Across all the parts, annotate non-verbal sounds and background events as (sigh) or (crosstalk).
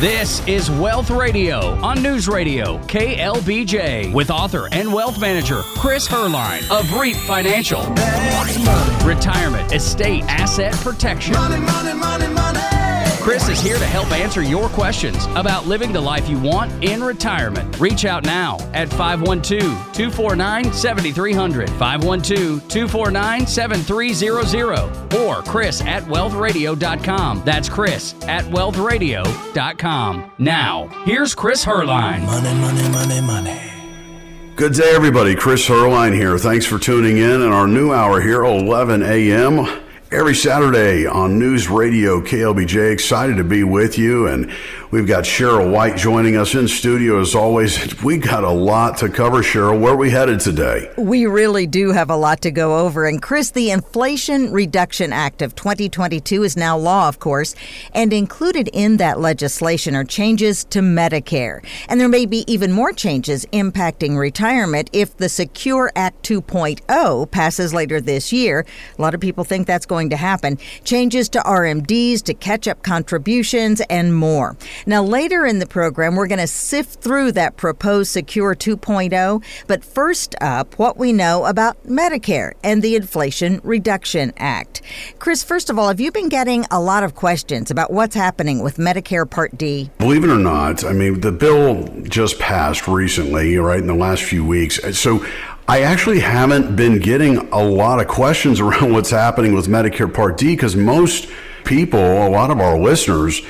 This is Wealth Radio on News Radio KLBJ with author and wealth manager Chris Heerlein of REAP Financial. Retirement, estate, asset protection. Money, money, money. Chris is here to help answer your questions about living the life you want in retirement. Reach out now at 512 249 7300, 512 249 7300, or Chris at wealthradio.com. That's Chris at wealthradio.com. Now, here's Chris Heerlein. Money, money, money, money. Good day, everybody. Chris Heerlein here. Thanks for tuning in in our new hour here, 11 a.m. Every Saturday on News Radio KLBJ. Excited to be with you. And we've got Cheryl White joining us in studio as always. We got a lot to cover, Cheryl. Where are we headed today? We really do have a lot to go over. And Chris, the Inflation Reduction Act of 2022 is now law, of course. And included in that legislation are changes to Medicare. And there may be even more changes impacting retirement if the Secure Act 2.0 passes later this year. A lot of people think that's going to happen. Changes to RMDs, to catch up contributions, and more. Now, later in the program, we're going to sift through that proposed Secure 2.0. But first up, what we know about Medicare and the Inflation Reduction Act. Chris, first of all, have you been getting a lot of questions about what's happening with Medicare Part D? Believe it or not, I mean, the bill just passed recently, right, in the last few weeks. So I actually haven't been getting a lot of questions (laughs) around what's happening with Medicare Part D because most people, a lot of our listeners,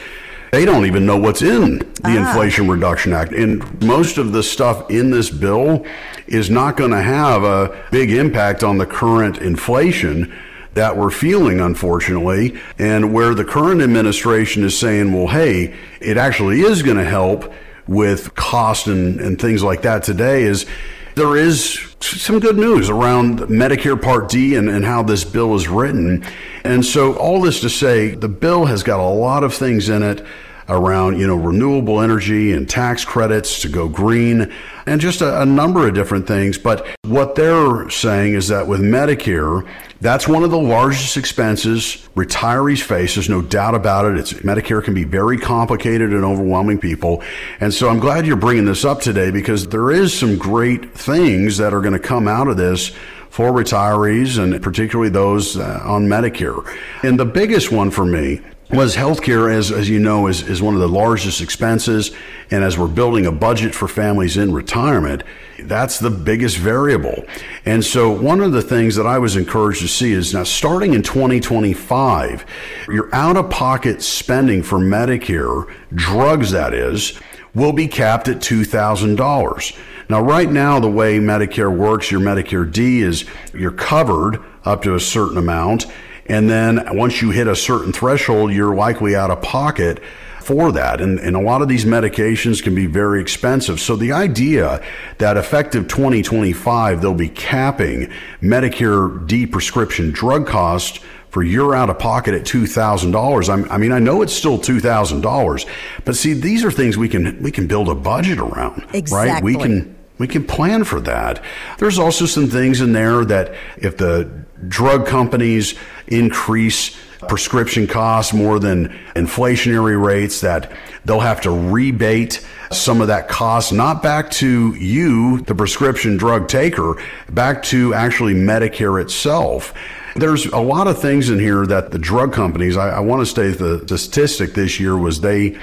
they don't even know what's in the ah. Inflation Reduction Act. And most of the stuff in this bill is not going to have a big impact on the current inflation that we're feeling, unfortunately, and where the current administration is saying, well, hey, it actually is going to help with cost and, and things like that today is there is some good news around Medicare Part D and, and how this bill is written. And so, all this to say, the bill has got a lot of things in it around you know renewable energy and tax credits to go green and just a, a, number of different things. But what they're saying is that with medicare that's one of the largest expenses retirees face. There's no doubt about it. It's medicare can be very complicated and overwhelming people. And so i'm glad you're bringing this up today because there is some great things that are going to come out of this for retirees and particularly those uh, on medicare. And the biggest one for me was healthcare, as, as you know, is, is one of the largest expenses. And as we're building a budget for families in retirement, that's the biggest variable. And so one of the things that I was encouraged to see is now starting in 2025, your out of pocket spending for Medicare, drugs that is, will be capped at $2,000. Now, right now, the way Medicare works, your Medicare D is you're covered up to a certain amount. And then once you hit a certain threshold, you're likely out of pocket for that. And, and a lot of these medications can be very expensive. So the idea that effective 2025, they'll be capping Medicare D prescription drug costs for your out of pocket at $2,000. I mean, I know it's still $2,000, but see, these are things we can, we can build a budget around, exactly. right? We can, we can plan for that. There's also some things in there that if the drug companies increase prescription costs more than inflationary rates, that they'll have to rebate some of that cost, not back to you, the prescription drug taker, back to actually Medicare itself. There's a lot of things in here that the drug companies, I, I want to state the, statistic this year was they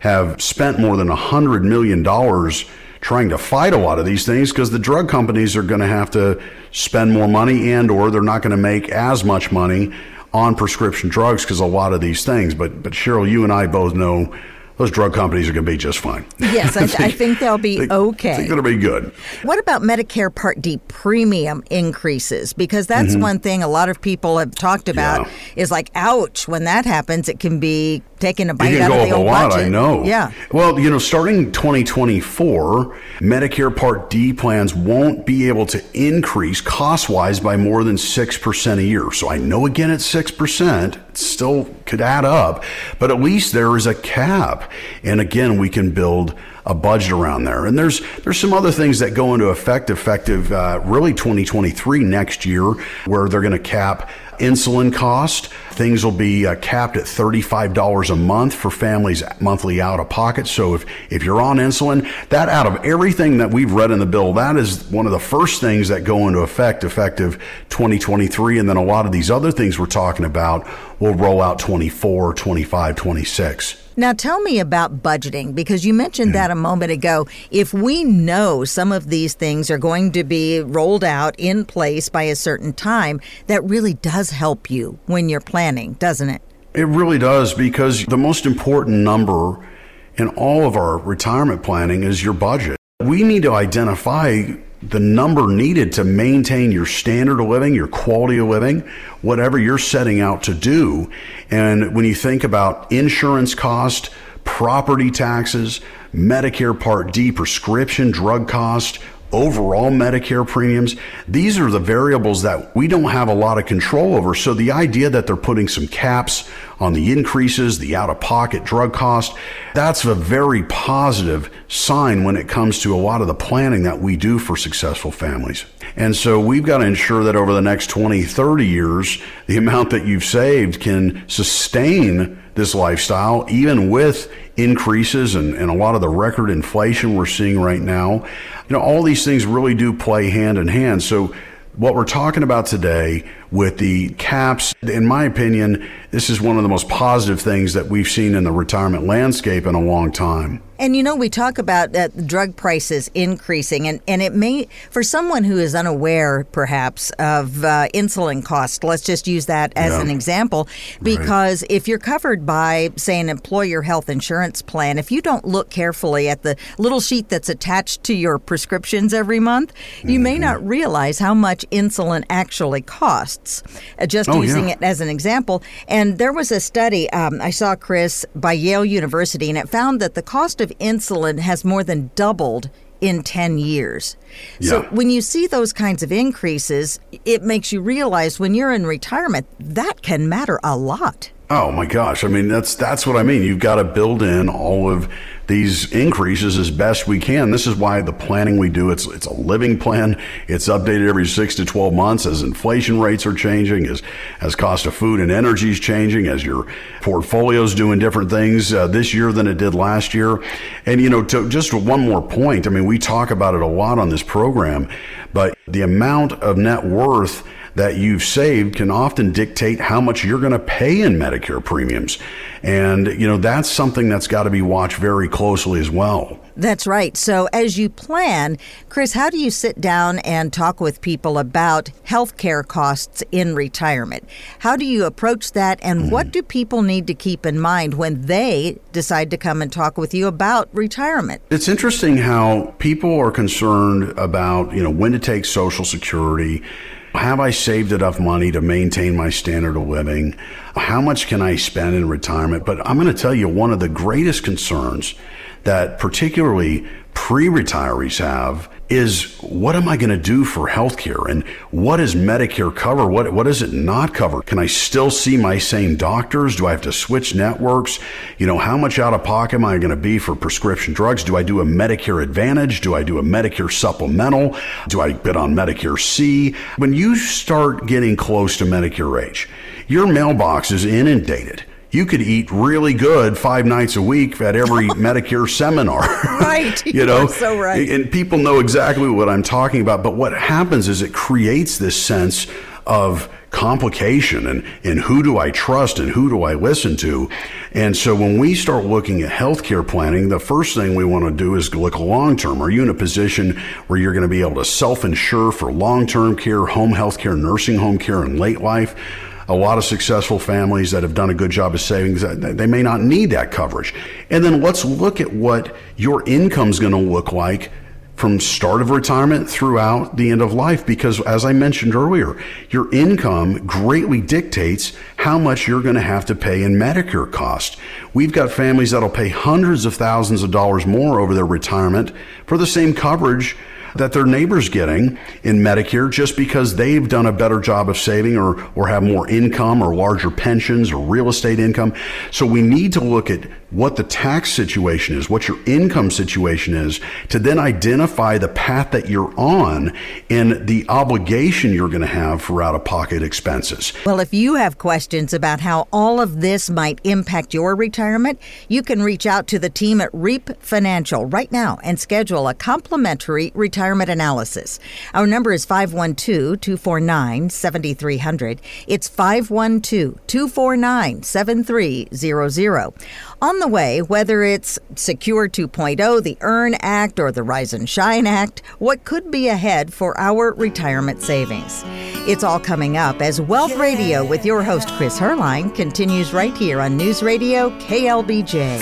have spent more than $100 million trying to fight a lot of these things because the drug companies are going to have to spend more money and or they're not going to make as much money on prescription drugs because a lot of these things. But but Cheryl you and I both know those drug companies are going to be just fine. Yes, I, (laughs) I, think, I think, they'll be think, okay. I think it'll be good. What about Medicare Part D premium increases? Because that's mm-hmm. one thing a lot of people have talked about yeah. is like, ouch, when that happens, it can be taking a bite out of the old lot, budget. I know. Yeah. Well, you know, starting 2024, Medicare Part D plans won't be able to increase cost wise by more than 6% a year. So I know again it's 6%. it's still could add up, but at least there is a cap. And again, we can build a budget around there. And there's there's some other things that go into effect effective uh, really 2023 next year, where they're going to cap insulin cost. Things will be uh, capped at $35 a month for families monthly out of pocket. So if, if you're on insulin, that out of everything that we've read in the bill, that is one of the first things that go into effect effective 2023. And then a lot of these other things we're talking about will roll out 24, 25, 26. Now, tell me about budgeting because you mentioned that a moment ago. If we know some of these things are going to be rolled out in place by a certain time, that really does help you when you're planning, doesn't it? It really does because the most important number in all of our retirement planning is your budget. We need to identify the number needed to maintain your standard of living, your quality of living, whatever you're setting out to do. And when you think about insurance cost, property taxes, Medicare Part D prescription drug cost, overall Medicare premiums. These are the variables that we don't have a lot of control over. So the idea that they're putting some caps on the increases, the out of pocket drug cost, that's a very positive sign when it comes to a lot of the planning that we do for successful families. And so we've got to ensure that over the next 20, 30 years, the amount that you've saved can sustain this lifestyle, even with increases and, and a lot of the record inflation we're seeing right now. You know, all these things really do play hand in hand. So what we're talking about today with the caps, in my opinion, this is one of the most positive things that we've seen in the retirement landscape in a long time. And you know, we talk about uh, drug prices increasing, and, and it may, for someone who is unaware perhaps of uh, insulin cost, let's just use that as Yeah. an example, because if you're covered by, say, an employer health insurance plan, if you don't look carefully at the little sheet that's attached to your prescriptions every month, you may not realize how much insulin actually costs. Uh, just Oh, using yeah. it as an example. And there was a study um, I saw, Chris, by Yale University, and it found that the cost of insulin has more than doubled in 10 years. So when you see those kinds of increases, it makes you realize when you're in retirement, that can matter a lot. Oh my gosh. I mean, that's that's what I mean. You've got to build in all of these increases as best we can. This is why the planning we do, it's it's a living plan. It's updated every 6 to 12 months as inflation rates are changing, as as cost of food and energy is changing, as your portfolio's doing different things uh, this year than it did last year. And you know, to just one more point, I mean, we talk about it a lot on this program, but the amount of net worth that you've saved can often dictate how much you're going to pay in Medicare premiums. And, you know, that's something that's got to be watched very closely as well. That's right. So, as you plan, Chris, how do you sit down and talk with people about health care costs in retirement? How do you approach that, and mm-hmm. what do people need to keep in mind when they decide to come and talk with you about retirement? It's interesting how people are concerned about, you know, when to take Social Security. Have I saved enough money to maintain my standard of living? How much can I spend in retirement? But I'm going to tell you one of the greatest concerns that particularly pre-retirees have is what am I going to do for healthcare and what does Medicare cover? What what does it not cover? Can I still see my same doctors? Do I have to switch networks? You know, how much out of pocket am I going to be for prescription drugs? Do I do a Medicare Advantage? Do I do a Medicare supplemental? Do I bid on Medicare C? When you start getting close to Medicare age, your mailbox is inundated. You could eat really good five nights a week at every (laughs) Medicare seminar. Right. (laughs) you know, are so right. and people know exactly what I'm talking about. But what happens is it creates this sense of complication and, and who do I trust and who do I listen to? And so when we start looking at healthcare planning, the first thing we want to do is look long term. Are you in a position where you're going to be able to self insure for long term care, home health care, nursing home care, and late life? A lot of successful families that have done a good job of savings they may not need that coverage. And then let's look at what your income is going to look like from start of retirement throughout the end of life. Because as i mentioned earlier your income greatly dictates how much you're going to have to pay in medicare cost we've got families that'll pay hundreds of thousands of dollars more over their retirement for the same coverage that their neighbors getting in Medicare just because they've done a better job of saving or, or have more income or larger pensions or real estate income. So we need to look at what the tax situation is, what your income situation is, to then identify the path that you're on and the obligation you're going to have for out of pocket expenses. Well, if you have questions about how all of this might impact your retirement, you can reach out to the team at REAP Financial right now and schedule a complimentary retirement analysis. Our number is 512 249 7300. It's 512 249 7300. On the way, whether it's Secure 2.0, the EARN Act, or the Rise and Shine Act, what could be ahead for our retirement savings? It's all coming up as Wealth Radio with your host, Chris Heerlein, continues right here on News Radio KLBJ.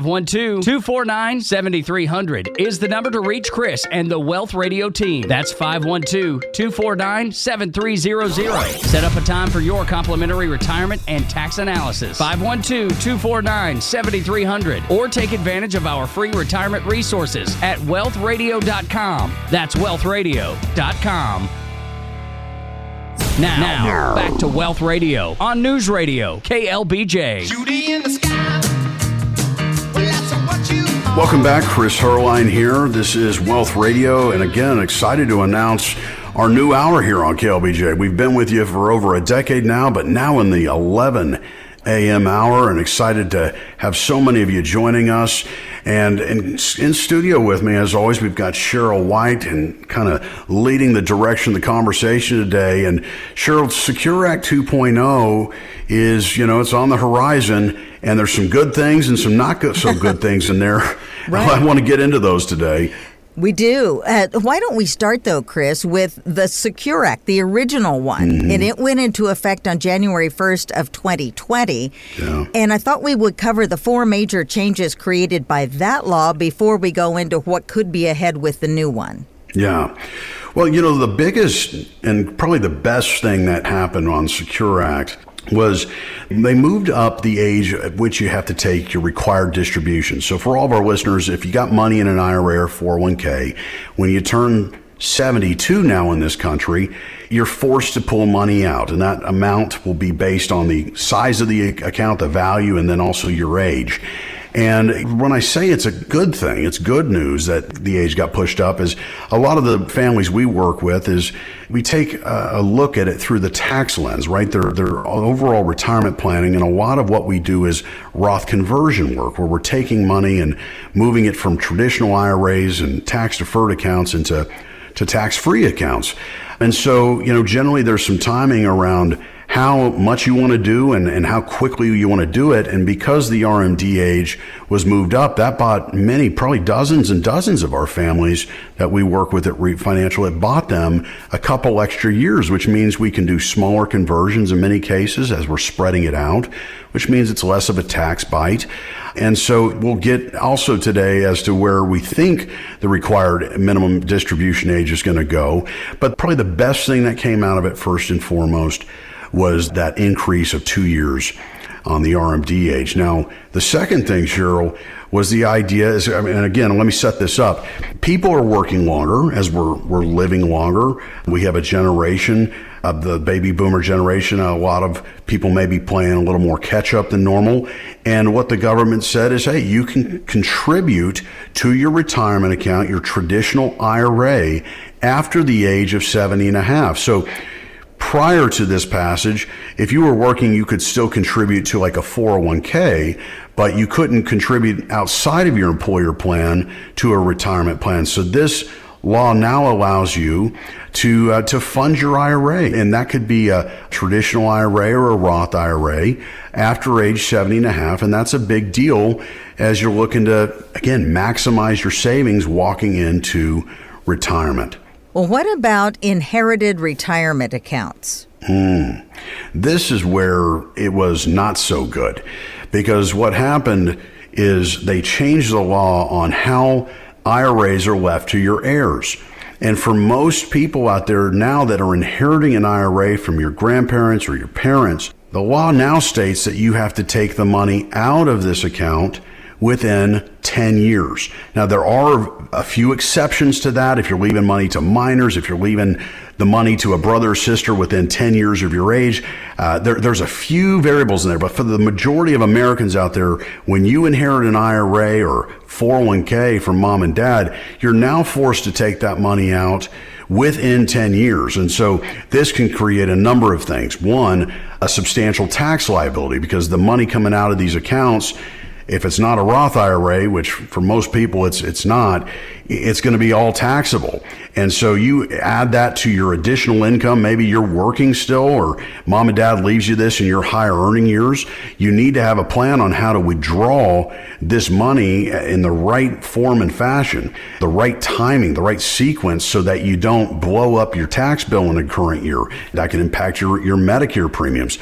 512 249 7300 is the number to reach Chris and the Wealth Radio team. That's 512 249 7300. Set up a time for your complimentary retirement and tax analysis. 512 249 7300 or take advantage of our free retirement resources at wealthradio.com. That's wealthradio.com. Now, now, back to Wealth Radio on News Radio, KLBJ. Welcome back, Chris Heerlein here. This is Wealth Radio, and again, excited to announce our new hour here on KLBJ. We've been with you for over a decade now, but now in the 11 a.m. hour, and excited to have so many of you joining us. And in, in studio with me, as always, we've got Cheryl White and kind of leading the direction of the conversation today. And Cheryl, Secure Act 2.0 is, you know, it's on the horizon, and there's some good things and some not good, so good (laughs) things in there. (laughs) I want to get into those today. We do. Uh, why don't we start, though, Chris, with the Secure Act, the original one? Mm-hmm. And it went into effect on January 1st of 2020. Yeah. And I thought we would cover the four major changes created by that law before we go into what could be ahead with the new one. Yeah. Well, you know, the biggest and probably the best thing that happened on Secure Act was they moved up the age at which you have to take your required distribution. So for all of our listeners, if you got money in an IRA or 401k, when you turn 72 now in this country, you're forced to pull money out, and that amount will be based on the size of the account, the value, and then also your age. And when I say it's a good thing, it's good news that the age got pushed up. Is a lot of the families we work with is we take a, look at it through the tax lens, right? Their their overall retirement planning, and a lot of what we do is Roth conversion work, where we're taking money and moving it from traditional IRAs and tax deferred accounts into to tax free accounts. And so, you know, generally there's some timing around how much you want to do and, and how quickly you want to do it. And because the RMD age was moved up, that bought many, probably dozens and dozens of our families that we work with at REAP Financial, it bought them a couple extra years, which means we can do smaller conversions in many cases as we're spreading it out, which means it's less of a tax bite. And so we'll get also today as to where we think the required minimum distribution age is going to go. But probably the best thing that came out of it first and foremost was that increase of two years on the RMD age. Now, the second thing, Cheryl, was the idea is, I mean, and again, let me set this up. People are working longer as we're, we're living longer. We have a generation of the baby boomer generation. A lot of people may be playing a little more catch up than normal. And what the government said is, hey, you can contribute to your retirement account, your traditional IRA after the age of 70 and a half. So prior to this passage, if you were working, you could still contribute to like a 401k, but you couldn't contribute outside of your employer plan to a retirement plan. So this law now allows you to uh, to fund your IRA, and that could be a traditional IRA or a Roth IRA after age 70 and a half, and that's a big deal as you're looking to again maximize your savings walking into retirement. Well, what about inherited retirement accounts? Hmm. This is where it was not so good because what happened is they changed the law on how IRAs are left to your heirs. And for most people out there now that are inheriting an IRA from your grandparents or your parents, the law now states that you have to take the money out of this account within 10 years. Now, there are a few exceptions to that. If you're leaving money to minors, if you're leaving the money to a brother or sister within 10 years of your age, uh, there, there's a few variables in there. But for the majority of Americans out there, when you inherit an IRA or 401k from mom and dad, you're now forced to take that money out within 10 years. And so this can create a number of things. One, a substantial tax liability because the money coming out of these accounts if it's not a Roth IRA, which for most people it's it's not, it's going to be all taxable. And so you add that to your additional income. Maybe you're working still, or mom and dad leaves you this in your higher earning years. You need to have a plan on how to withdraw this money in the right form and fashion, the right timing, the right sequence, so that you don't blow up your tax bill in the current year. That can impact your your Medicare premiums.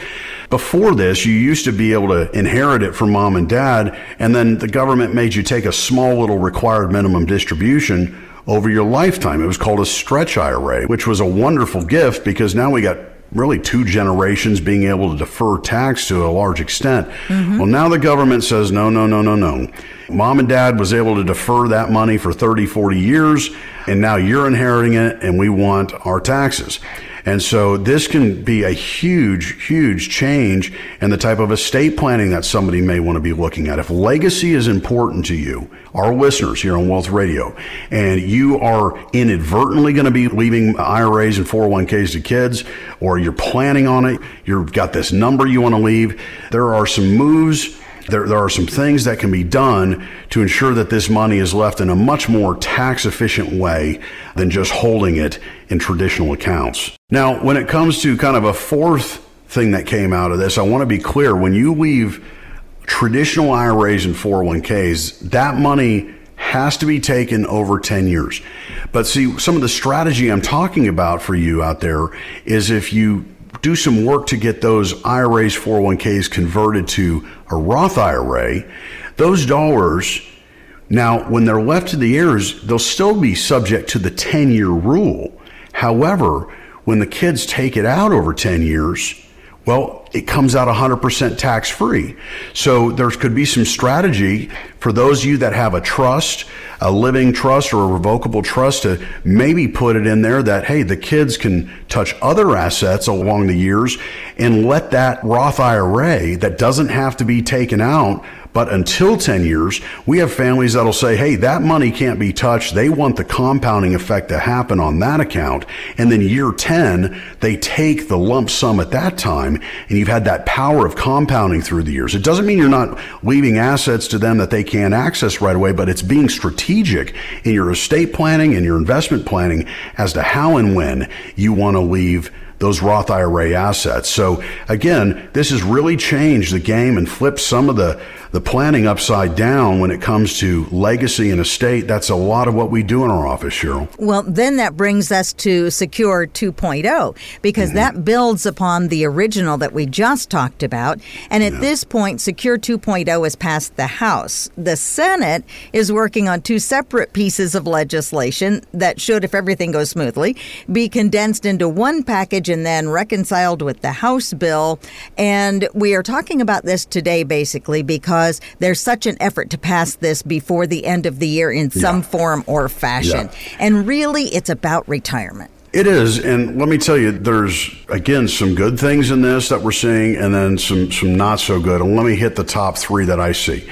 Before this, you used to be able to inherit it from mom and dad, and then the government made you take a small little required minimum distribution over your lifetime. It was called a stretch IRA, which was a wonderful gift because now we got really two generations being able to defer tax to a large extent. Mm-hmm. Well, now the government says, no, no, no, no, no. Mom and dad was able to defer that money for 30, 40 years, and now you're inheriting it, and we want our taxes. And so this can be a huge, huge change in the type of estate planning that somebody may want to be looking at. If legacy is important to you, our listeners here on Wealth Radio, and you are inadvertently going to be leaving IRAs and 401ks to kids, or you're planning on it, you've got this number you want to leave, there are some moves there, there are some things that can be done to ensure that this money is left in a much more tax efficient way than just holding it in traditional accounts. Now, when it comes to kind of a fourth thing that came out of this, I want to be clear when you leave traditional IRAs and 401ks, that money has to be taken over 10 years. But see, some of the strategy I'm talking about for you out there is if you do some work to get those IRAs, 401ks converted to a Roth IRA, those dollars, now when they're left to the heirs, they'll still be subject to the 10 year rule. However, when the kids take it out over 10 years, well, it comes out 100% tax free. So there could be some strategy for those of you that have a trust, a living trust or a revocable trust to maybe put it in there that, hey, the kids can touch other assets along the years and let that Roth IRA that doesn't have to be taken out but until 10 years, we have families that'll say, hey, that money can't be touched. They want the compounding effect to happen on that account. And then year 10, they take the lump sum at that time, and you've had that power of compounding through the years. It doesn't mean you're not leaving assets to them that they can't access right away, but it's being strategic in your estate planning and your investment planning as to how and when you want to leave those Roth IRA assets. So again, this has really changed the game and flipped some of the, the planning upside down when it comes to legacy and estate. That's a lot of what we do in our office, Cheryl. Well, then that brings us to Secure 2.0 because mm-hmm. that builds upon the original that we just talked about. And at this point, Secure 2.0 has passed the House. The Senate is working on two separate pieces of legislation that should, if everything goes smoothly, be condensed into one package and then reconciled with the House bill. And we are talking about this today basically because there's such an effort to pass this before the end of the year in some Yeah. form or fashion. Yeah. And really, it's about retirement. It is, and let me tell you, there's again some good things in this that we're seeing, and then some some not so good. And let me hit the top three that I see.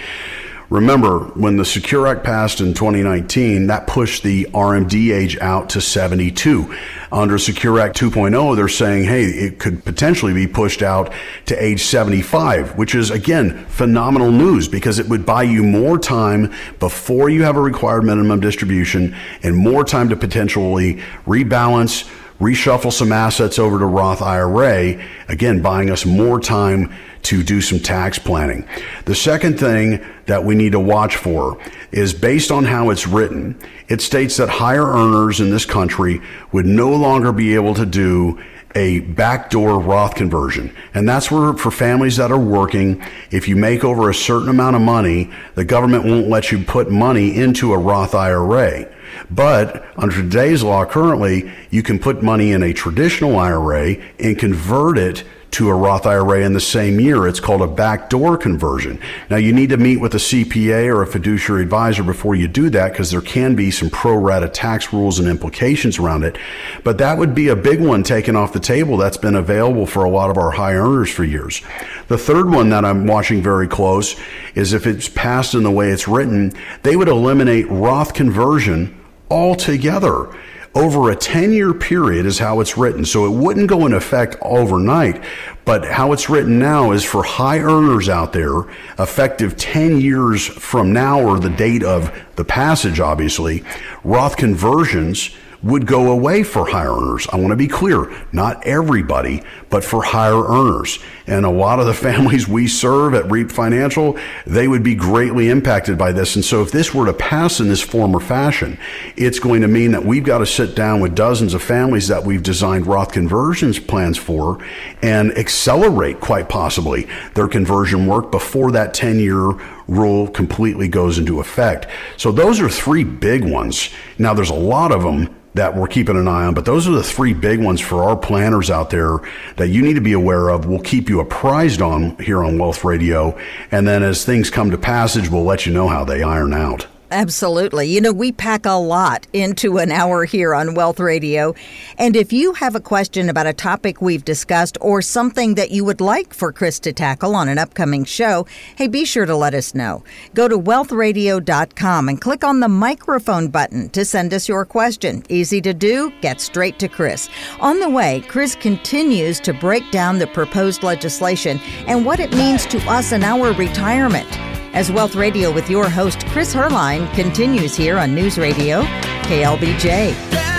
Remember, when the Secure Act passed in 2019, that pushed the RMD age out to 72. Under Secure Act 2.0, they're saying, hey, it could potentially be pushed out to age 75, which is, again, phenomenal news because it would buy you more time before you have a required minimum distribution and more time to potentially rebalance, reshuffle some assets over to Roth IRA, again, buying us more time to do some tax planning. The second thing that we need to watch for is based on how it's written, it states that higher earners in this country would no longer be able to do a backdoor Roth conversion. And that's where for families that are working, if you make over a certain amount of money, the government won't let you put money into a Roth IRA. But under today's law currently, you can put money in a traditional IRA and convert it to a Roth IRA in the same year. It's called a backdoor conversion. Now, you need to meet with a CPA or a fiduciary advisor before you do that because there can be some pro rata tax rules and implications around it. But that would be a big one taken off the table that's been available for a lot of our high earners for years. The third one that I'm watching very close is if it's passed in the way it's written, they would eliminate Roth conversion altogether over a 10 year period is how it's written. So it wouldn't go in effect overnight, but how it's written now is for high earners out there, effective 10 years from now or the date of the passage, obviously, Roth conversions would go away for higher earners. I want to be clear, not everybody, but for higher earners. And a lot of the (laughs) families we serve at REAP Financial, they would be greatly impacted by this. And so if this were to pass in this form or fashion, it's going to mean that we've got to sit down with dozens of families that we've designed Roth conversions plans for and accelerate quite possibly their conversion work before that 10 year rule completely goes into effect. So those are three big ones. Now there's a lot of them that we're keeping an eye on. But those are the three big ones for our planners out there that you need to be aware of. We'll keep you apprised on here on Wealth Radio. And then as things come to passage, we'll let you know how they iron out. Absolutely. You know, we pack a lot into an hour here on Wealth Radio. And if you have a question about a topic we've discussed or something that you would like for Chris to tackle on an upcoming show, hey, be sure to let us know. Go to wealthradio.com and click on the microphone button to send us your question. Easy to do, get straight to Chris. On the way, Chris continues to break down the proposed legislation and what it means to us in our retirement. As Wealth Radio with your host, Chris Heerlein, continues here on News Radio, KLBJ.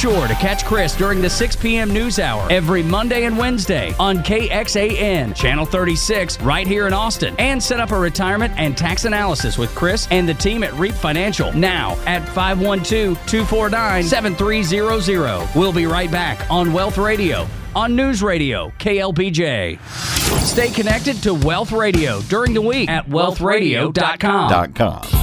Sure to catch Chris during the 6 p.m. news hour every Monday and Wednesday on KXAN, Channel 36, right here in Austin. And set up a retirement and tax analysis with Chris and the team at REAP Financial now at 512 249 7300. We'll be right back on Wealth Radio on News Radio, KLBJ. Stay connected to Wealth Radio during the week at wealthradio.com. Com.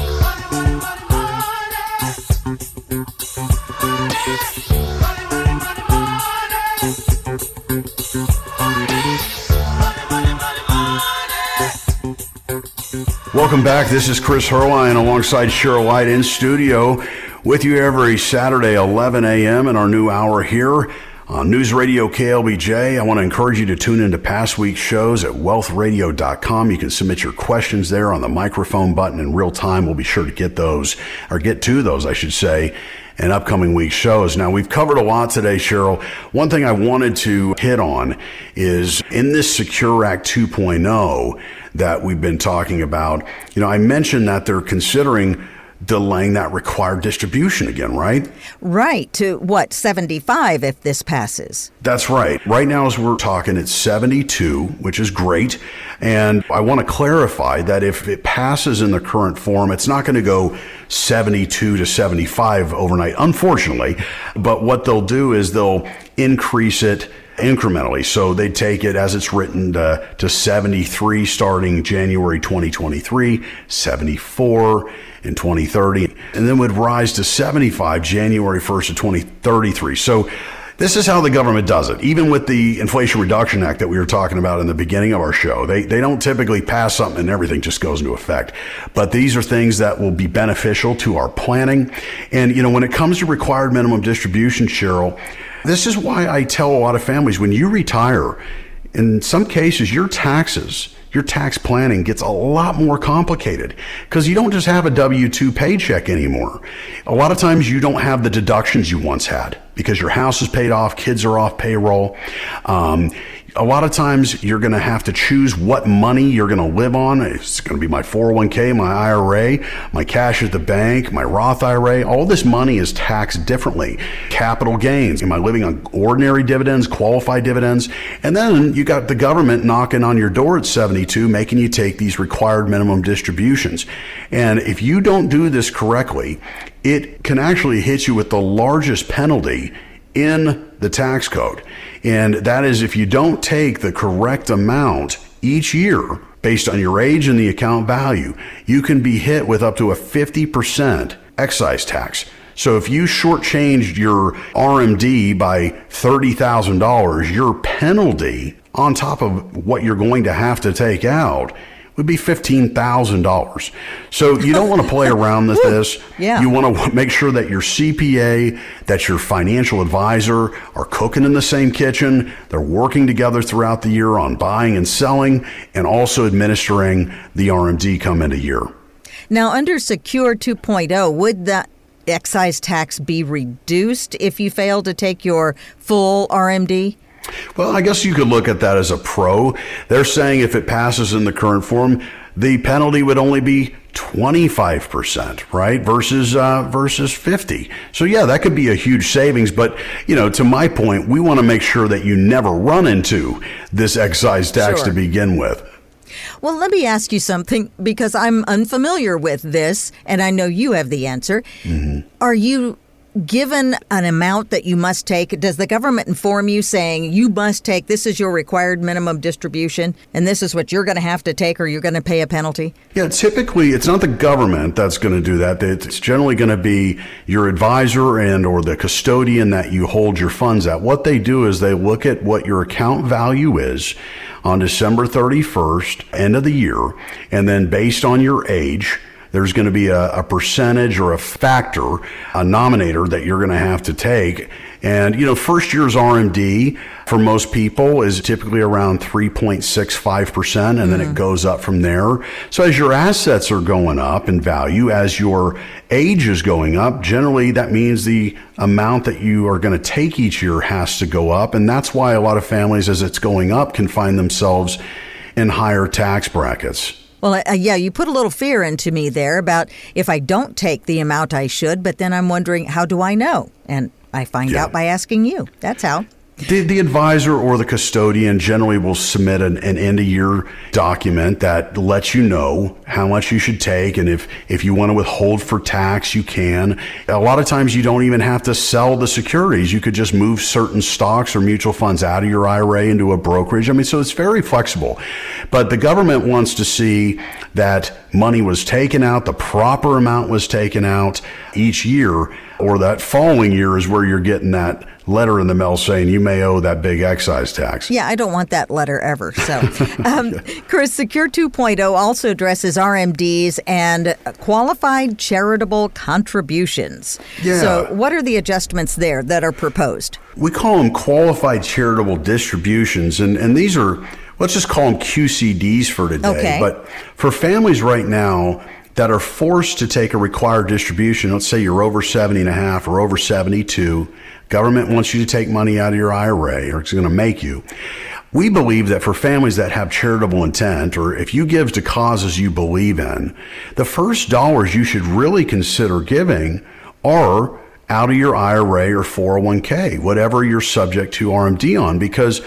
Welcome back. This is Chris Heerlein alongside Cheryl White in studio with you every Saturday, 11 a.m. in our new hour here on News Radio KLBJ. I want to encourage you to tune into past week's shows at wealthradio.com. You can submit your questions there on the microphone button in real time. We'll be sure to get those, or get to those, I should say, in upcoming week's shows. Now, we've covered a lot today, Cheryl. One thing I wanted to hit on is in this Secure Act 2.0 that we've been talking about, you know, I mentioned that they're considering delaying that required distribution again, right? Right, to what, 75 if this passes? That's right. Right now, as we're talking, it's 72, which is great. And I want to clarify that if it passes in the current form, it's not going to go 72 to 75 overnight, unfortunately. But what they'll do is they'll increase it incrementally. So they take it as it's written to, to 73 starting January 2023, 74 in 2030, and then would rise to 75 January 1st of 2033. So this is how the government does it. Even with the Inflation Reduction Act that we were talking about in the beginning of our show, they, they don't typically pass something and everything just goes into effect. But these are things that will be beneficial to our planning. And, you know, when it comes to required minimum distribution, Cheryl, this is why I tell a lot of families when you retire, in some cases, your taxes, your tax planning gets a lot more complicated because you don't just have a W 2 paycheck anymore. A lot of times you don't have the deductions you once had because your house is paid off, kids are off payroll. Um, a lot of times you're going to have to choose what money you're going to live on. It's going to be my 401k, my IRA, my cash at the bank, my Roth IRA. All this money is taxed differently. Capital gains. Am I living on ordinary dividends, qualified dividends? And then you got the government knocking on your door at 72, making you take these required minimum distributions. And if you don't do this correctly, it can actually hit you with the largest penalty in the tax code. And that is if you don't take the correct amount each year based on your age and the account value, you can be hit with up to a 50% excise tax. So if you shortchanged your RMD by $30,000, your penalty on top of what you're going to have to take out would be $15,000. So you don't want to play around with (laughs) this. Yeah. You want to make sure that your CPA, that your financial advisor are cooking in the same kitchen. They're working together throughout the year on buying and selling and also administering the RMD come into year. Now, under Secure 2.0, would the excise tax be reduced if you fail to take your full RMD? Well, I guess you could look at that as a pro. They're saying if it passes in the current form, the penalty would only be 25%, right? Versus uh, versus 50. So yeah, that could be a huge savings, but you know, to my point, we want to make sure that you never run into this excise tax Sure. to begin with. Well, let me ask you something because I'm unfamiliar with this and I know you have the answer. Are you given an amount that you must take? Does the government inform you saying you must take this is your required minimum distribution and this is what you're going to have to take or you're going to pay a penalty? Yeah, typically it's not the government that's going to do that. It's generally going to be your advisor and or the custodian that you hold your funds at. What they do is they look at what your account value is on December 31st, end of the year, and then based on your age, there's going to be a, a percentage or a factor, a nominator that you're going to have to take. And, you know, first year's RMD for most people is typically around 3.65%, and then it mm. goes up from there. So as your assets are going up in value, as your age is going up, generally that means the amount that you are going to take each year has to go up. And that's why a lot of families, as it's going up, can find themselves in higher tax brackets. Well, uh, yeah, you put a little fear into me there about if I don't take the amount I should, but then I'm wondering, how do I know? And I find Yeah. out by asking you. That's how. The, the advisor or the custodian generally will submit an, an end of year document that lets you know how much you should take. And if, if you want to withhold for tax, you can. A lot of times you don't even have to sell the securities. You could just move certain stocks or mutual funds out of your IRA into a brokerage. I mean, so it's very flexible. But the government wants to see that money was taken out, the proper amount was taken out each year, or that following year is where you're getting that letter in the mail saying you may owe that big excise tax. Yeah, I don't want that letter ever. So, (laughs) um, Chris, Secure 2.0 also addresses RMDs and qualified charitable contributions. Yeah. So, what are the adjustments there that are proposed? We call them qualified charitable distributions, and, and these are, let's just call them QCDs for today. Okay. But for families right now that are forced to take a required distribution, let's say you're over 70 and a half or over 72, government wants you to take money out of your IRA or it's going to make you. We believe that for families that have charitable intent, or if you give to causes you believe in, the first dollars you should really consider giving are out of your IRA or 401k, whatever you're subject to RMD on. Because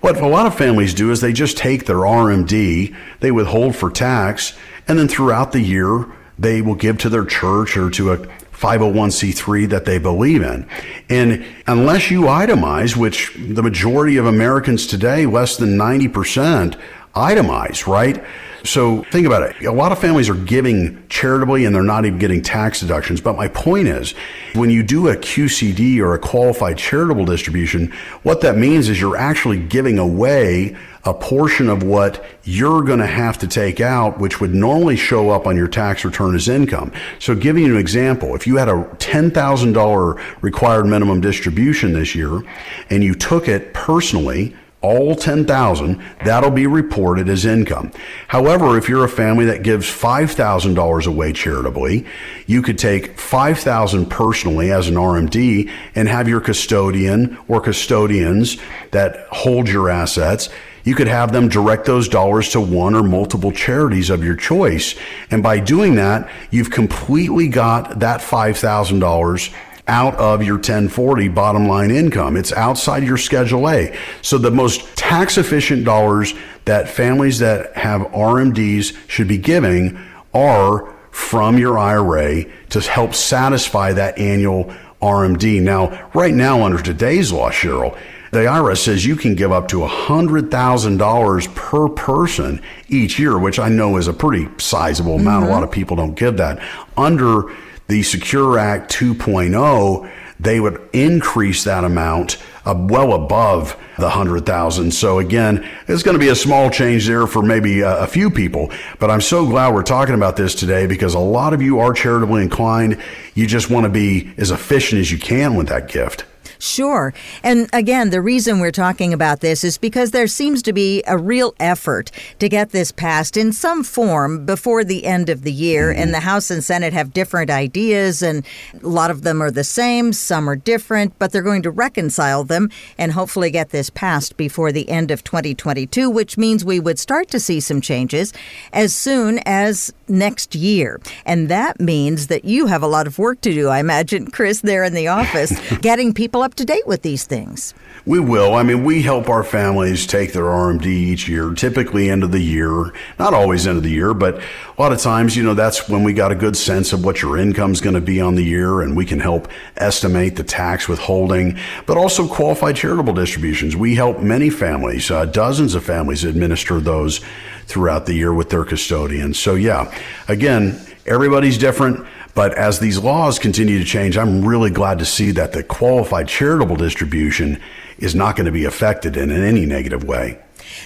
what a lot of families do is they just take their RMD, they withhold for tax, and then throughout the year, they will give to their church or to a 501c3 that they believe in. And unless you itemize, which the majority of Americans today, less than 90%, itemize, right? So think about it. A lot of families are giving charitably and they're not even getting tax deductions. But my point is, when you do a QCD or a qualified charitable distribution, what that means is you're actually giving away a portion of what you're going to have to take out, which would normally show up on your tax return as income. So giving you an example, if you had a $10,000 required minimum distribution this year and you took it personally, all 10,000, that'll be reported as income. However, if you're a family that gives $5,000 away charitably, you could take 5,000 personally as an RMD and have your custodian or custodians that hold your assets you could have them direct those dollars to one or multiple charities of your choice. And by doing that, you've completely got that $5,000 out of your 1040 bottom line income. It's outside your Schedule A. So the most tax efficient dollars that families that have RMDs should be giving are from your IRA to help satisfy that annual RMD. Now, right now, under today's law, Cheryl, the IRS says you can give up to $100,000 per person each year, which I know is a pretty sizable amount. A lot of people don't give that. Under the Secure Act 2.0, they would increase that amount uh, well above the 100,000. So again, it's going to be a small change there for maybe a, a few people, but I'm so glad we're talking about this today because a lot of you are charitably inclined. You just want to be as efficient as you can with that gift. Sure. And again, the reason we're talking about this is because there seems to be a real effort to get this passed in some form before the end of the year. And mm-hmm. the House and Senate have different ideas, and a lot of them are the same, some are different, but they're going to reconcile them and hopefully get this passed before the end of 2022, which means we would start to see some changes as soon as next year. And that means that you have a lot of work to do, I imagine, Chris, there in the office, (laughs) getting people up to date with these things. We will. I mean, we help our families take their RMD each year, typically end of the year, not always end of the year, but a lot of times, you know, that's when we got a good sense of what your income's going to be on the year and we can help estimate the tax withholding, but also qualified charitable distributions. We help many families, uh, dozens of families administer those throughout the year with their custodians. So yeah, again, everybody's different. But as these laws continue to change, I'm really glad to see that the qualified charitable distribution is not going to be affected in any negative way.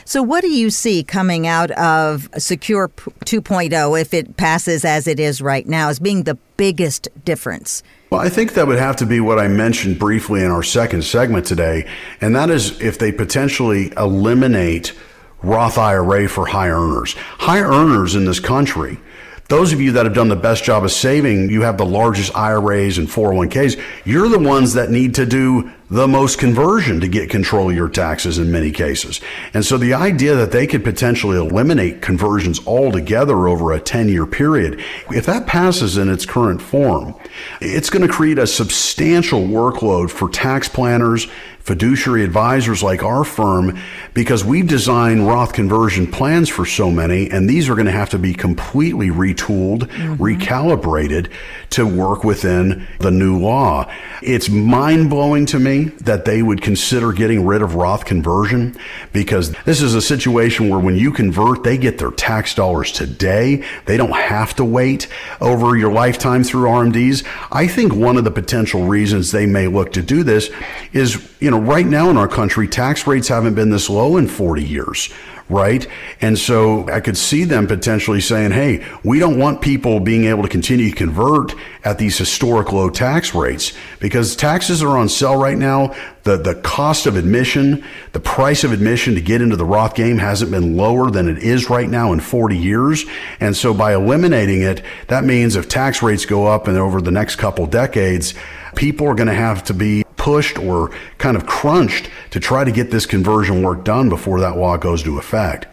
So, what do you see coming out of Secure 2.0 if it passes as it is right now as being the biggest difference? Well, I think that would have to be what I mentioned briefly in our second segment today, and that is if they potentially eliminate Roth IRA for high earners. High earners in this country, those of you that have done the best job of saving, you have the largest IRAs and 401ks, you're the ones that need to do the most conversion to get control of your taxes in many cases. And so the idea that they could potentially eliminate conversions altogether over a 10 year period, if that passes in its current form, it's going to create a substantial workload for tax planners, fiduciary advisors like our firm, because we've designed Roth conversion plans for so many, and these are going to have to be completely retooled, mm-hmm. recalibrated to work within the new law. It's mind blowing to me that they would consider getting rid of Roth conversion because this is a situation where when you convert, they get their tax dollars today. They don't have to wait over your lifetime through RMDs. I think one of the potential reasons they may look to do this is, you know, right now in our country, tax rates haven't been this low in 40 years right? And so I could see them potentially saying, hey, we don't want people being able to continue to convert at these historic low tax rates because taxes are on sale right now. The, the cost of admission, the price of admission to get into the Roth game hasn't been lower than it is right now in 40 years. And so by eliminating it, that means if tax rates go up and over the next couple decades, people are going to have to be pushed or kind of crunched to try to get this conversion work done before that law goes to effect.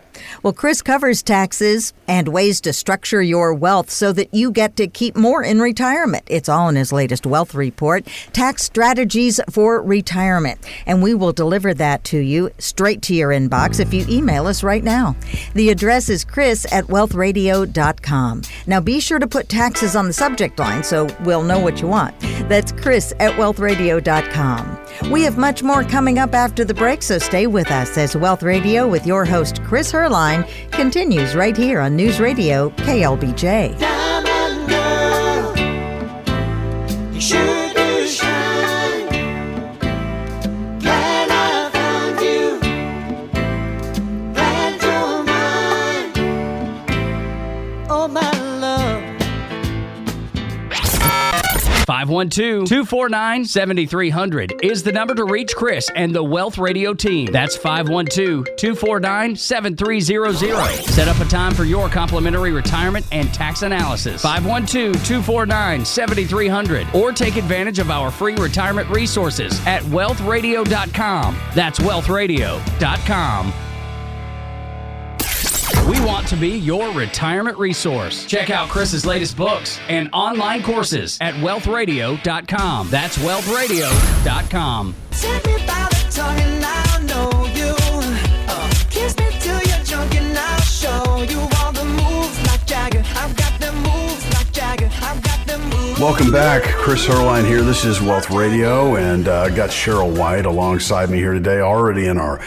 Well, Chris covers taxes and ways to structure your wealth so that you get to keep more in retirement. It's all in his latest wealth report, Tax Strategies for Retirement. And we will deliver that to you straight to your inbox if you email us right now. The address is chris at wealthradio.com. Now be sure to put taxes on the subject line so we'll know what you want. That's chris at wealthradio.com. We have much more coming up after the break, so stay with us as Wealth Radio with your host, Chris Heerlein, continues right here on News Radio KLBJ. 512 249 7300 is the number to reach Chris and the Wealth Radio team. That's 512 249 7300. Set up a time for your complimentary retirement and tax analysis. 512 249 7300 or take advantage of our free retirement resources at wealthradio.com. That's wealthradio.com. We want to be your retirement resource. Check out Chris's latest books and online courses at wealthradio.com. That's wealthradio.com. Take me by the tongue and I'll know you. Uh, kiss me till you're drunk and I'll show you all the moves like Jagger. I've got the moves like Jagger. I've got the moves. Welcome back. Chris Heerlein here. This is Wealth Radio, and uh, got Cheryl White alongside me here today, already in our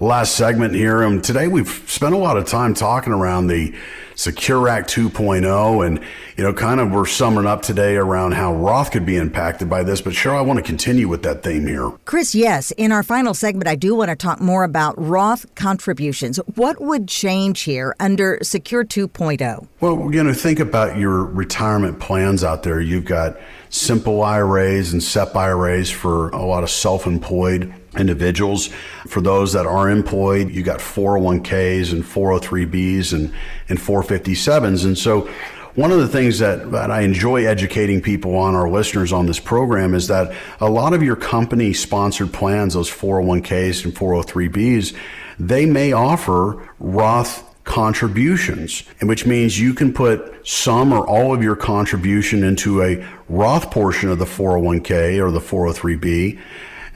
last segment here. And today we've spent a lot of time talking around the Secure Act 2.0, and you know, kind of we're summing up today around how Roth could be impacted by this. But Cheryl, I want to continue with that theme here. Chris, yes. In our final segment, I do want to talk more about Roth contributions. What would change here under Secure 2.0? Well, you know, think about your retirement plans out there. You've got simple IRAs and SEP IRAs for a lot of self employed individuals. For those that are employed, you got 401ks and 403bs and, and 457s. And so one of the things that, that I enjoy educating people on, our listeners on this program, is that a lot of your company sponsored plans, those 401ks and 403bs, they may offer Roth contributions, which means you can put some or all of your contribution into a Roth portion of the 401k or the 403b.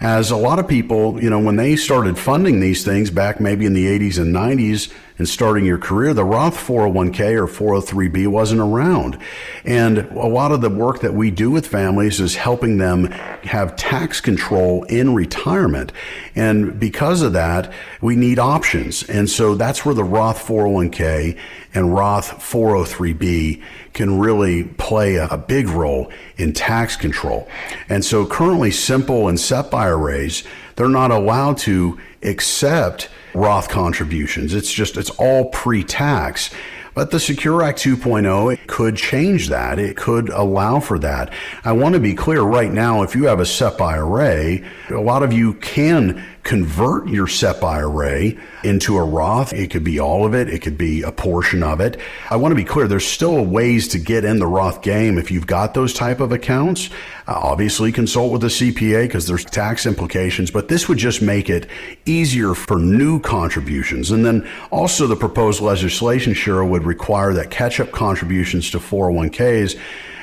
As a lot of people, you know, when they started funding these things back maybe in the 80s and 90s and starting your career, the Roth 401k or 403b wasn't around. And a lot of the work that we do with families is helping them have tax control in retirement. And because of that, we need options. And so that's where the Roth 401k and Roth 403b can really play a, big role in tax control. And so currently simple and SEP IRAs, they're not allowed to accept Roth contributions. It's just, it's all pre-tax. But the Secure Act 2.0 it could change that. It could allow for that. I want to be clear right now if you have a SEP IRA, a lot of you can convert your SEP IRA into a Roth. It could be all of it, it could be a portion of it. I want to be clear there's still ways to get in the Roth game if you've got those type of accounts. Obviously, consult with a CPA because there's tax implications, but this would just make it easier for new contributions. And then also, the proposed legislation, sure, would require that catch up contributions to 401ks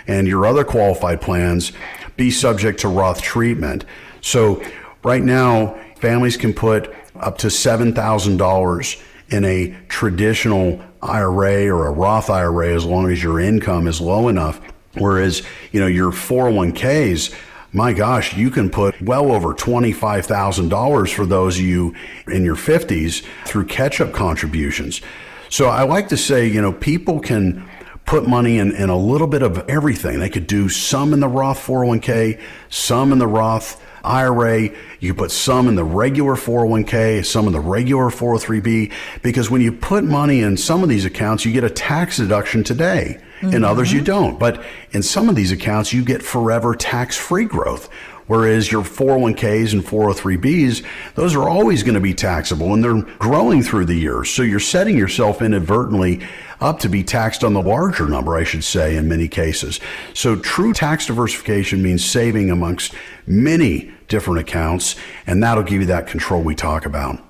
and your other qualified plans be subject to Roth treatment. So, right now, families can put up to $7,000 in a traditional IRA or a Roth IRA as long as your income is low enough. Whereas, you know, your 401ks, my gosh, you can put well over $25,000 for those of you in your 50s through catch up contributions. So I like to say, you know, people can put money in, in a little bit of everything. They could do some in the Roth 401k, some in the Roth IRA. You put some in the regular 401k, some in the regular 403b, because when you put money in some of these accounts, you get a tax deduction today. In mm-hmm. others, you don't. But in some of these accounts, you get forever tax free growth. Whereas your 401ks and 403bs, those are always going to be taxable and they're growing through the years. So you're setting yourself inadvertently up to be taxed on the larger number, I should say, in many cases. So true tax diversification means saving amongst many different accounts, and that'll give you that control we talk about.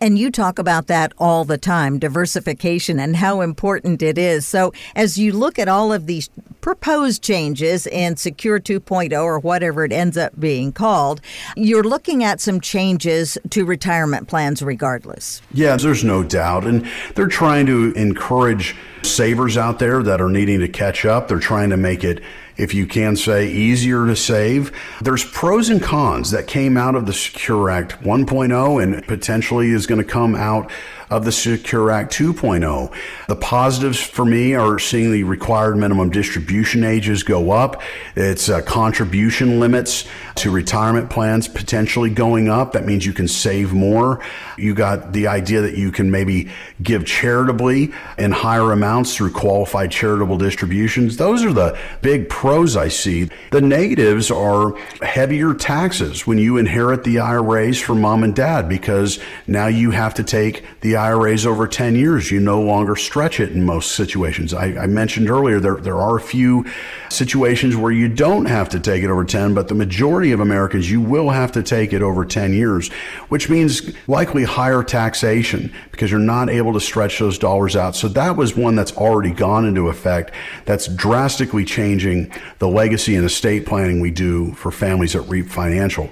And you talk about that all the time diversification and how important it is. So, as you look at all of these proposed changes in Secure 2.0 or whatever it ends up being called, you're looking at some changes to retirement plans regardless. Yeah, there's no doubt. And they're trying to encourage savers out there that are needing to catch up. They're trying to make it, if you can say, easier to save. There's pros and cons that came out of the Secure Act 1.0 and potentially is going to come out of the Secure Act 2.0. The positives for me are seeing the required minimum distribution ages go up. It's uh, contribution limits to retirement plans potentially going up. That means you can save more. You got the idea that you can maybe give charitably in higher amounts through qualified charitable distributions. Those are the big pros I see. The negatives are heavier taxes when you inherit the IRAs from mom and dad because now you have to take the IRAs over 10 years. You no longer stretch it in most situations. I, I mentioned earlier there, there are a few situations where you don't have to take it over 10, but the majority of Americans, you will have to take it over 10 years, which means likely higher taxation because you're not able to stretch those dollars out. So that was one that's already gone into effect that's drastically changing the legacy and estate planning we do for families at REAP Financial.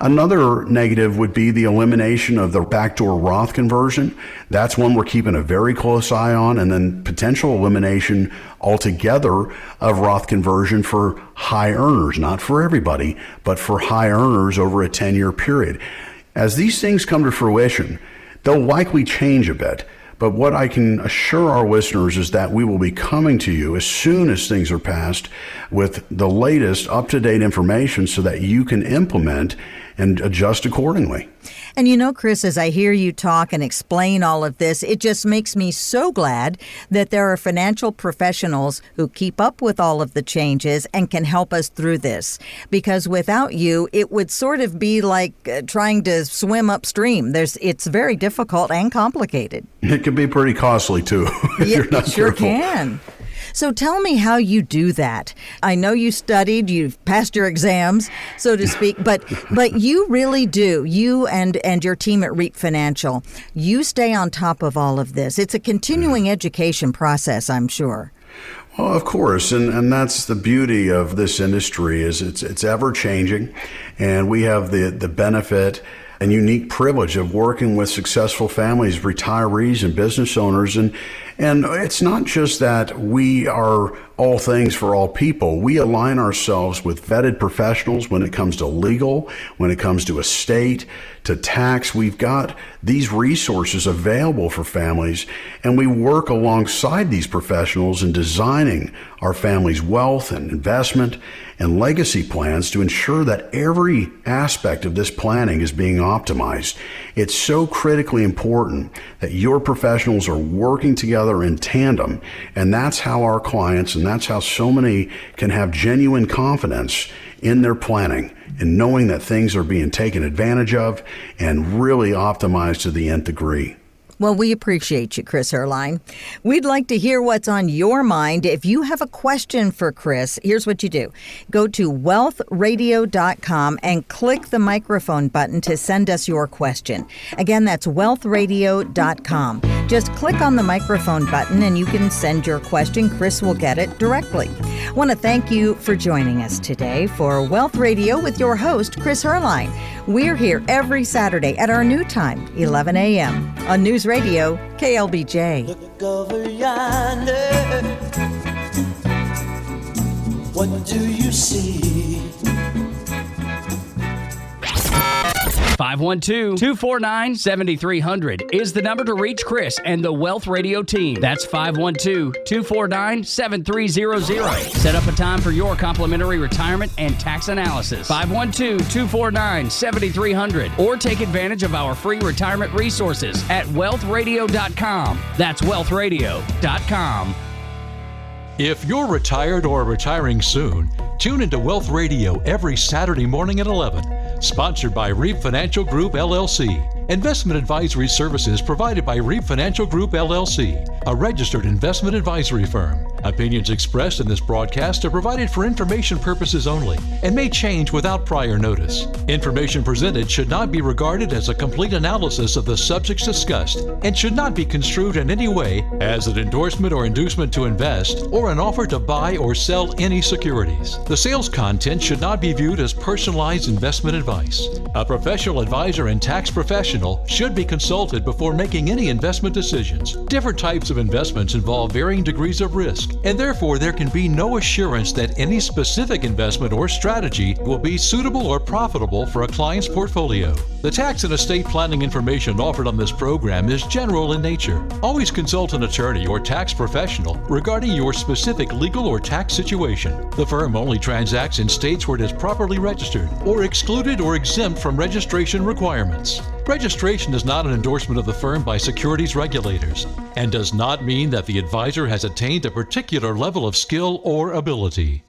Another negative would be the elimination of the backdoor Roth conversion. That's one we're keeping a very close eye on, and then potential elimination altogether of Roth conversion for high earners, not for everybody, but for high earners over a 10 year period. As these things come to fruition, they'll likely change a bit. But what I can assure our listeners is that we will be coming to you as soon as things are passed with the latest up to date information so that you can implement and adjust accordingly. And you know, Chris, as I hear you talk and explain all of this, it just makes me so glad that there are financial professionals who keep up with all of the changes and can help us through this. Because without you, it would sort of be like uh, trying to swim upstream. There's, it's very difficult and complicated. It can be pretty costly too if (laughs) Yeah, you're not it sure careful. can. So tell me how you do that. I know you studied, you've passed your exams, so to speak, but (laughs) but you really do. You and and your team at Reap Financial, you stay on top of all of this. It's a continuing education process, I'm sure. Well, of course, and, and that's the beauty of this industry is it's it's ever changing, and we have the the benefit and unique privilege of working with successful families, retirees, and business owners, and and it's not just that we are all things for all people. We align ourselves with vetted professionals when it comes to legal, when it comes to estate, to tax. We've got these resources available for families, and we work alongside these professionals in designing our family's wealth and investment and legacy plans to ensure that every aspect of this planning is being optimized. It's so critically important that your professionals are working together in tandem, and that's how our clients and that's how so many can have genuine confidence in their planning and knowing that things are being taken advantage of and really optimized to the nth degree. Well, we appreciate you, Chris Heerlein. We'd like to hear what's on your mind. If you have a question for Chris, here's what you do go to wealthradio.com and click the microphone button to send us your question. Again, that's wealthradio.com. Just click on the microphone button and you can send your question. Chris will get it directly. I want to thank you for joining us today for Wealth Radio with your host, Chris Heerlein. We're here every Saturday at our new time, 11 a.m. on News Radio KLBJ. Look over yonder. What do you see? 512 249 7300 is the number to reach Chris and the Wealth Radio team. That's 512 249 7300. Set up a time for your complimentary retirement and tax analysis. 512 249 7300 or take advantage of our free retirement resources at wealthradio.com. That's wealthradio.com. If you're retired or retiring soon, tune into Wealth Radio every Saturday morning at 11. Sponsored by Reap Financial Group LLC. Investment advisory services provided by Reap Financial Group LLC, a registered investment advisory firm. Opinions expressed in this broadcast are provided for information purposes only and may change without prior notice. Information presented should not be regarded as a complete analysis of the subjects discussed and should not be construed in any way as an endorsement or inducement to invest or an offer to buy or sell any securities. The sales content should not be viewed as personalized investment advice. A professional advisor and tax professional should be consulted before making any investment decisions. Different types of investments involve varying degrees of risk, and therefore there can be no assurance that any specific investment or strategy will be suitable or profitable for a client's portfolio. The tax and estate planning information offered on this program is general in nature. Always consult an attorney or tax professional regarding your specific legal or tax situation. The firm only transacts in states where it is properly registered or excluded or exempt from registration requirements. Registration is not an endorsement of the firm by securities regulators and does not mean that the advisor has attained a particular level of skill or ability.